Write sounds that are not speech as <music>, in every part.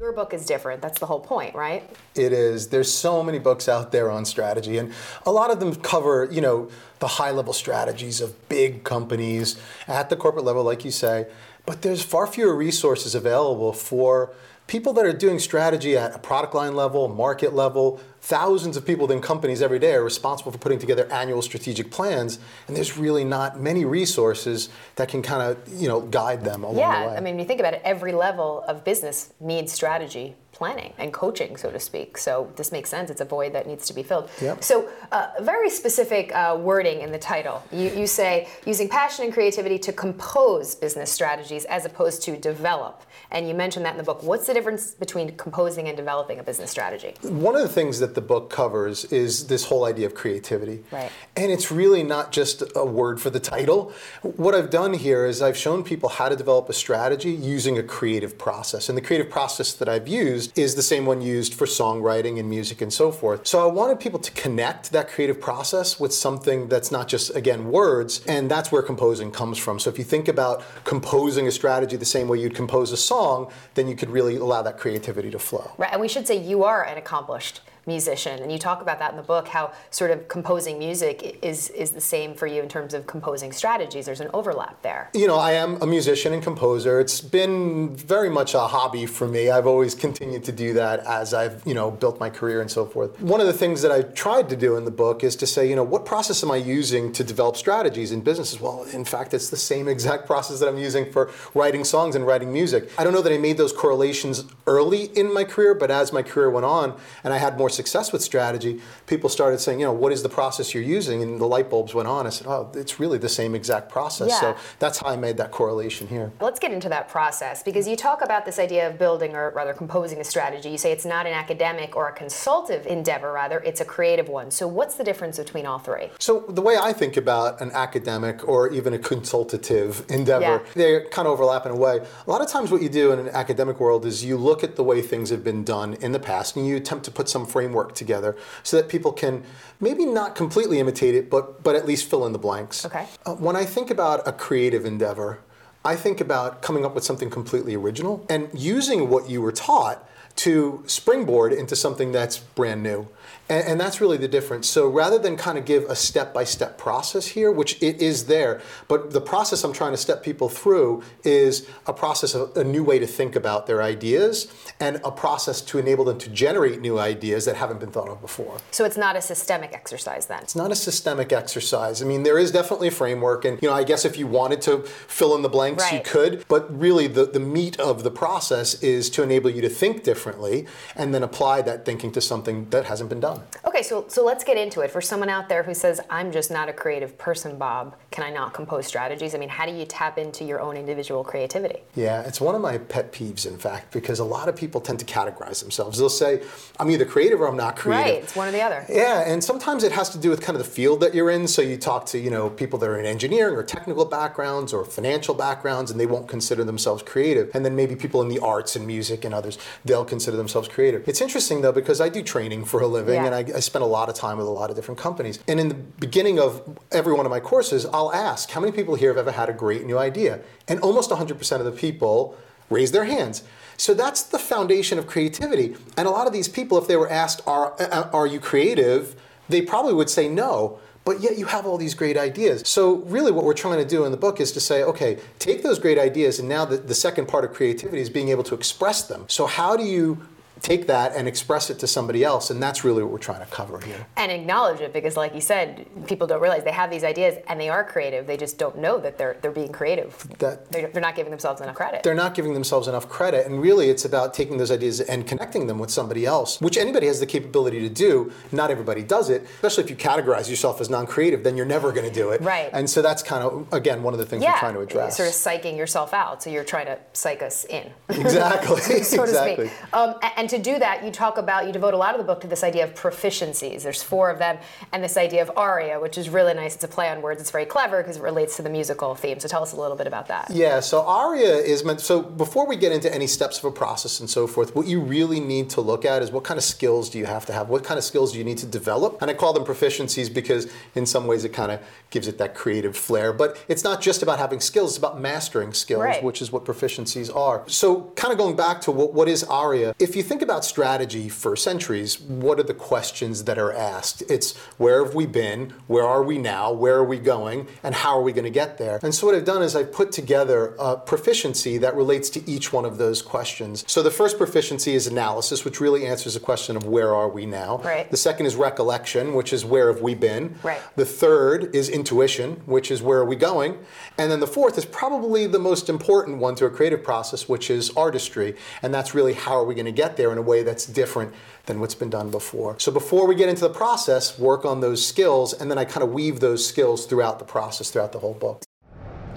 Your book is different. That's the whole point, right? It is. There's so many books out there on strategy, and a lot of them cover, you know, the high level strategies of big companies at the corporate level, like you say. But there's far fewer resources available for people that are doing strategy at a product line level, market level, thousands of people within companies every day are responsible for putting together annual strategic plans, and there's really not many resources that can kind of you know guide them along yeah, the way. I mean, when you think about it, every level of business needs strategy planning and coaching, so to speak. So this makes sense. It's a void that needs to be filled. Yep. So uh, very specific uh, wording in the title. You, you say using passion and creativity to compose business strategies as opposed to develop. And you mentioned that in the book. What's the difference between composing and developing a business strategy? One of the things that the book covers is this whole idea of creativity. Right. And it's really not just a word for the title. What I've done here is I've shown people how to develop a strategy using a creative process. And the creative process that I've used is the same one used for songwriting and music and so forth. So I wanted people to connect that creative process with something that's not just, again, words. And that's where composing comes from. So if you think about composing a strategy the same way you'd compose a song, then you could really allow that creativity to flow. Right, and we should say you are an accomplished musician. And you talk about that in the book how sort of composing music is is the same for you in terms of composing strategies. There's an overlap there. You know i am a musician and composer. It's been very much a hobby for me. I've always continued to do that as i've you know built my career and so forth. One of the things that i tried to do in the book is to say you know what process am i using to develop strategies in businesses well? In fact it's the same exact process that i'm using for writing songs and writing music. I don't know that i made those correlations early in my career but as my career went on and i had more success with strategy, people started saying, you know, what is the process you're using? And the light bulbs went on. I said, oh, it's really the same exact process. Yeah. So that's how I made that correlation here. Let's get into that process because you talk about this idea of building or rather composing a strategy. You say it's not an academic or a consultative endeavor, rather, it's a creative one. So what's the difference between all three? So the way I think about an academic or even a consultative endeavor, Yeah. they kind of overlap in a way. A lot of times what you do in an academic world is you look at the way things have been done in the past and you attempt to put some framework together so that people can maybe not completely imitate it, but, but at least fill in the blanks. Okay. Uh, when I think about a creative endeavor, I think about coming up with something completely original and using what you were taught to springboard into something that's brand new. And, and that's really the difference. So rather than kind of give a step by step process here, which it is there, but the process I'm trying to step people through is a process of a new way to think about their ideas and a process to enable them to generate new ideas that haven't been thought of before. So it's not a systemic exercise then. It's not a systemic exercise. I mean, there is definitely a framework, and you know, I guess if you wanted to fill in the blanks, you could. But really, the, the meat of the process is to enable you to think differently, and then apply that thinking to something that hasn't been done. Okay, so so let's get into it. For someone out there who says, "I'm just not a creative person, Bob, can I not compose strategies?" I mean, how do you tap into your own individual creativity? Yeah, it's one of my pet peeves, in fact, because a lot of people tend to categorize themselves. They'll say, "I'm either creative or I'm not creative." Right, it's one or the other. Yeah, and sometimes it has to do with kind of the field that you're in. So you talk to, you know, people that are in engineering or technical backgrounds or financial backgrounds, and they won't consider themselves creative. And then maybe people in the arts and music and others, they'll consider themselves creative. It's interesting though because I do training for a living Yeah. and I, I spend a lot of time with a lot of different companies. And in the beginning of every one of my courses, I'll ask, how many people here have ever had a great new idea? And almost 100% of the people raise their hands. So that's the foundation of creativity. And a lot of these people, if they were asked, "Are uh, are you creative?" they probably would say no. But yet you have all these great ideas. So really, what we're trying to do in the book is to say, okay, take those great ideas, and now the, the second part of creativity is being able to express them. So how do you take that and express it to somebody else? And that's really what we're trying to cover here. and acknowledge it because like you said people don't realize they have these ideas and they are creative they just don't know that they're they're being creative That- they're, they're not giving themselves enough credit they're not giving themselves enough credit. And really, it's about taking those ideas and connecting them with somebody else, which anybody has the capability to do. Not everybody does it, especially if you categorize yourself as non creative, then you're never going to do it. Right. And so that's kind of, again, one of the things yeah we're trying to address. sort of psyching yourself out so you're trying to psych us in exactly. <laughs> so to exactly. speak um, and to do that, you talk about, you devote a lot of the book to this idea of proficiencies. There's four of them, and this idea of aria, which is really nice. It's a play on words. It's very clever because it relates to the musical theme. So tell us a little bit about that. Yeah, so aria is meant, so before we get into any steps of a process and so forth, what you really need to look at is what kind of skills do you have to have? What kind of skills do you need to develop? And I call them proficiencies because in some ways it kind of gives it that creative flair. But it's not just about having skills, it's about mastering skills, Right. which is what proficiencies are. So, kind of going back to what, what is ARIA, if you think about strategy for centuries, what are the questions that are asked? It's where have we been? Where are we now? Where are we going? And how are we going to get there? And so, what I've done is I've put together a proficiency that relates to each one of those questions. So, the first proficiency is analysis, which really answers the question of where are we now. Right. The second is recollection, which is where have we been. Right. The third is intuition, which is where are we going? And then the fourth is probably the most important one to a creative process, which is artistry. And that's really how are we going to get there in a way that's different than what's been done before. So before we get into the process, work on those skills, and then I kind of weave those skills throughout the process, throughout the whole book.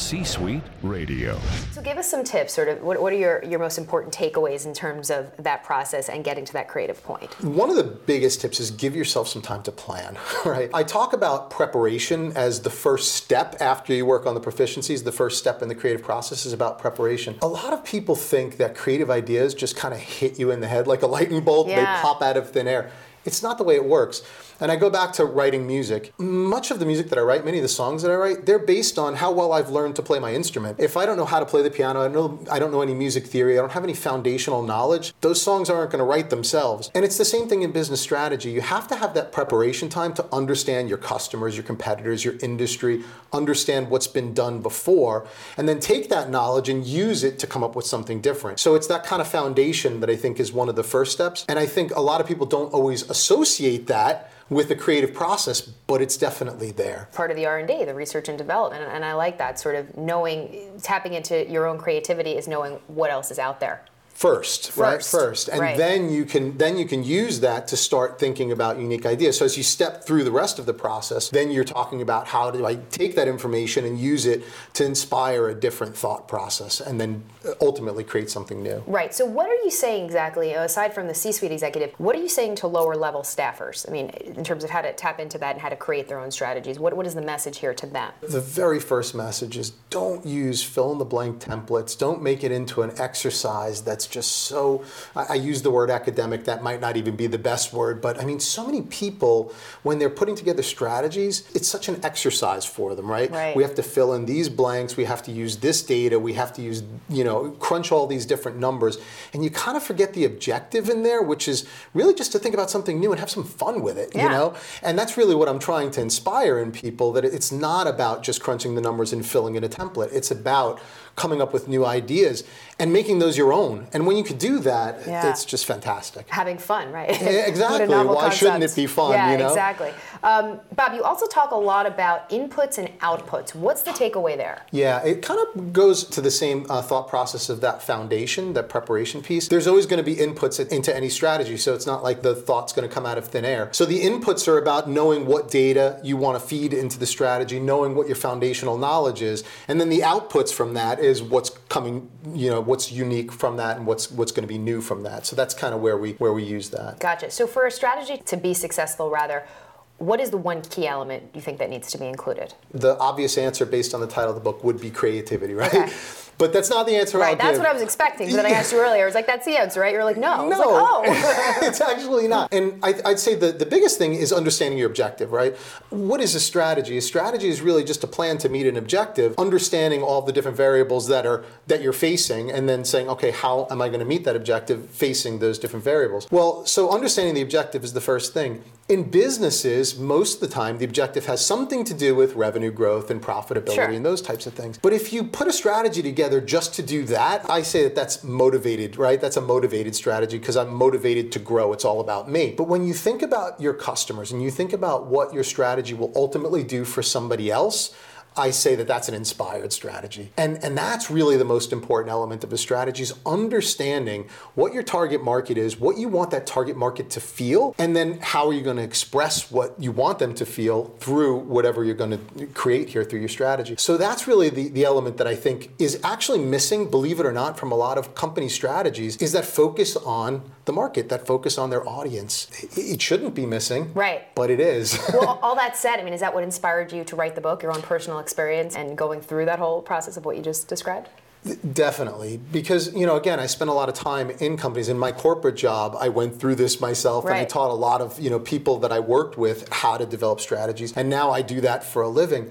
C Suite Radio. So give us some tips, sort of, what, what are your, your most important takeaways in terms of that process and getting to that creative point? One of the biggest tips is give yourself some time to plan, <laughs> right? I talk about preparation as the first step after you work on the proficiencies. The first step in the creative process is about preparation. A lot of people think that creative ideas just kind of hit you in the head like a lightning bolt, Yeah. they pop out of thin air. It's not the way it works. And I go back to writing music. Much of the music that I write, many of the songs that I write, they're based on how well I've learned to play my instrument. If I don't know how to play the piano, I don't know, I don't know any music theory, I don't have any foundational knowledge, those songs aren't going to write themselves. And it's the same thing in business strategy. You have to have that preparation time to understand your customers, your competitors, your industry, understand what's been done before, and then take that knowledge and use it to come up with something different. So it's that kind of foundation that I think is one of the first steps. And I think a lot of people don't always associate that with the creative process, but it's definitely there. Part of the R&D, the research and development, and I like that sort of knowing, tapping into your own creativity is knowing what else is out there. First, right? First, First, and right. then you can then you can use that to start thinking about unique ideas. So as you step through the rest of the process, then you're talking about how do I take that information and use it to inspire a different thought process, and then uh, ultimately create something new. Right. So, what are you saying exactly, aside from the C suite executive, what are you saying to lower level staffers? I mean, in terms of how to tap into that and how to create their own strategies, what, what is the message here to them? The very first message is don't use fill in the blank templates. Don't make it into an exercise that's just so, I, I use the word academic, that might not even be the best word, but I mean, so many people, when they're putting together strategies, it's such an exercise for them, right? Right. We have to fill in these blanks, we have to use this data, we have to use, you know, crunch all these different numbers. And you kind of forget the objective in there, which is really just to think about something new and have some fun with it, Yeah. you know? And that's really what I'm trying to inspire in people that it's not about just crunching the numbers and filling in a template. It's about coming up with new ideas and making those your own. And when you could do that, Yeah. it's just fantastic. Having fun, right? <laughs> Exactly. Why shouldn't it be fun, Yeah, you know? exactly. Um, Bob, you also talk a lot about inputs and outputs. What's the takeaway there? Yeah, it kind of goes to the same uh, thought process of that foundation, that preparation piece. There's always going to be inputs into any strategy, so it's not like the thought's going to come out of thin air. So the inputs are about knowing what data you want to feed into the strategy, knowing what your foundational knowledge is, and then the outputs from that is what's coming, you know, what's unique from that and what's what's going to be new from that. So that's kind of where we where we use that. Gotcha. So, for a strategy to be successful, rather, what is the one key element you think that needs to be included? The obvious answer based on the title of the book would be creativity, right? Okay. <laughs> But that's not the answer I'll Right, that's give. what I was expecting. But then I asked you earlier, I was like, that's the answer, right? You're like, no. Was like, No, oh. <laughs> it's actually not. And I, I'd say the, the biggest thing is understanding your objective, right? What is a strategy? A strategy is really just a plan to meet an objective, understanding all the different variables that are that you're facing, and then saying, okay, how am I going to meet that objective facing those different variables? Well, so understanding the objective is the first thing. In businesses, most of the time, the objective has something to do with revenue growth and profitability Sure. and those types of things. But if you put a strategy together just to do that, I say that that's motivated, right? That's a motivated strategy because I'm motivated to grow. It's all about me. But when you think about your customers and you think about what your strategy will ultimately do for somebody else, I say that that's an inspired strategy. And, and that's really the most important element of a strategy is understanding what your target market is, what you want that target market to feel, and then how are you going to express what you want them to feel through whatever you're going to create here through your strategy. So that's really the, the element that I think is actually missing, believe it or not, from a lot of company strategies, is that focus on the market, that focus on their audience. It shouldn't be missing. Right. But it is. well, <laughs> all that said, I mean, is that what inspired you to write the book, your own personal experience and going through that whole process of what you just described? Definitely, because you know, again, I spent a lot of time in companies. In my corporate job, I went through this myself, right. and I taught a lot of you know people that I worked with how to develop strategies, and now I do that for a living.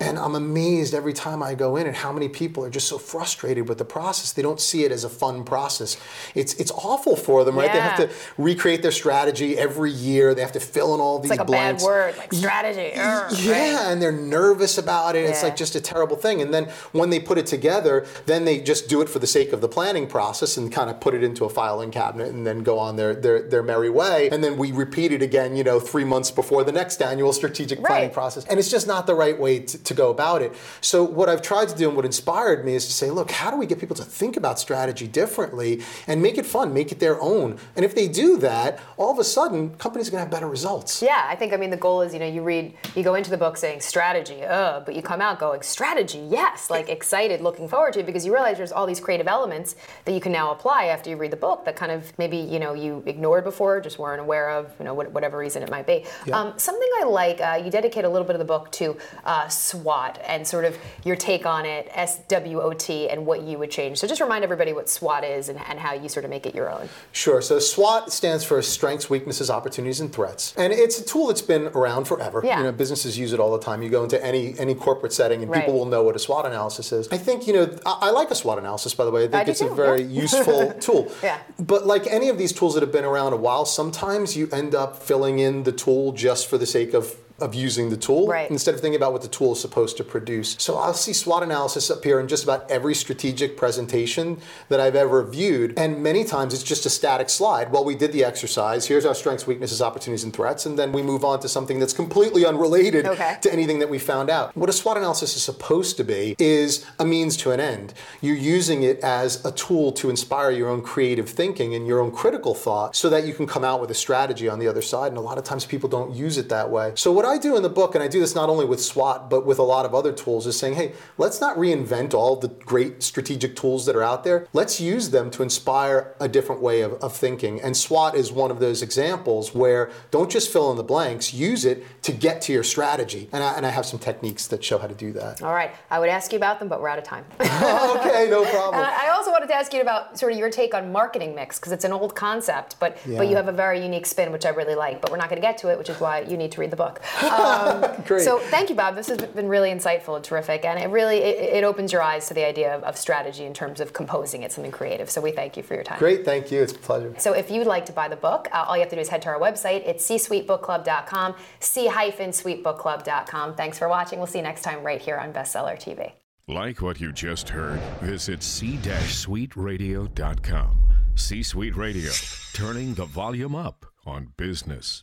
And I'm amazed every time I go in at how many people are just so frustrated with the process. They don't see it as a fun process. It's it's awful for them, right? Yeah. They have to recreate their strategy every year. They have to fill in all these it's like blanks. a bad word, like strategy. yeah, right? and they're nervous about it. Yeah. It's like just a terrible thing. And then when they put it together, then they just do it for the sake of the planning process and kind of put it into a filing cabinet and then go on their their, their merry way. And then we repeat it again, you know, three months before the next annual strategic planning right. process. And it's just not the right way to to go about it. So what I've tried to do and what inspired me is to say, look, how do we get people to think about strategy differently and make it fun, make it their own? And if they do that, all of a sudden companies are going to have better results. Yeah, I think I mean the goal is, you know, you read you go into the book saying strategy, uh, but you come out going strategy, yes, like excited, looking forward to it because you realize there's all these creative elements that you can now apply after you read the book that kind of maybe, you know, you ignored before, just weren't aware of, you know, whatever reason it might be. Yeah. Um, something I like, uh, you dedicate a little bit of the book to uh, SWOT and sort of your take on it, SWOT, and what you would change. So just remind everybody what SWOT is and, and how you sort of make it your own. Sure. So SWOT stands for Strengths, Weaknesses, Opportunities, and Threats. And it's a tool that's been around forever. Yeah. You know, businesses use it all the time. You go into any any corporate setting and right. people will know what a SWOT analysis is. I think, you know, I, I like a SWOT analysis, by the way. I think I it's a very yeah. useful <laughs> tool. Yeah. But like any of these tools that have been around a while, sometimes you end up filling in the tool just for the sake of of using the tool right. instead of thinking about what the tool is supposed to produce. So I'll see SWOT analysis appear in just about every strategic presentation that I've ever viewed. And many times it's just a static slide. Well, we did the exercise. Here's our strengths, weaknesses, opportunities, and threats. And then we move on to something that's completely unrelated okay. to anything that we found out. What a SWOT analysis is supposed to be is a means to an end. You're using it as a tool to inspire your own creative thinking and your own critical thought so that you can come out with a strategy on the other side. And a lot of times people don't use it that way. So what I do in the book, and I do this not only with SWOT, but with a lot of other tools, is saying, hey, let's not reinvent all the great strategic tools that are out there. Let's use them to inspire a different way of, of thinking. And SWOT is one of those examples where don't just fill in the blanks, use it to get to your strategy. And I, and I have some techniques that show how to do that. All right. I would ask you about them, but we're out of time. <laughs> okay, no problem. I also wanted to ask you about sort of your take on marketing mix, because it's an old concept, but, yeah. but you have a very unique spin, which I really like. But we're not going to get to it, which is why you need to read the book. Um, <laughs> Great. So thank you, Bob. This has been really insightful and terrific, and it really it, it opens your eyes to the idea of, of, strategy in terms of composing it something creative. So we thank you for your time. Great, thank you. It's a pleasure. So if you'd like to buy the book, uh, all you have to do is head to our website. It's c-suitebookclub.com, c-suitebookclub.com. Thanks for watching. We'll see you next time right here on Bestseller TV. Like what you just heard? Visit c-suiteradio.com. C-Suite Radio, turning the volume up on business.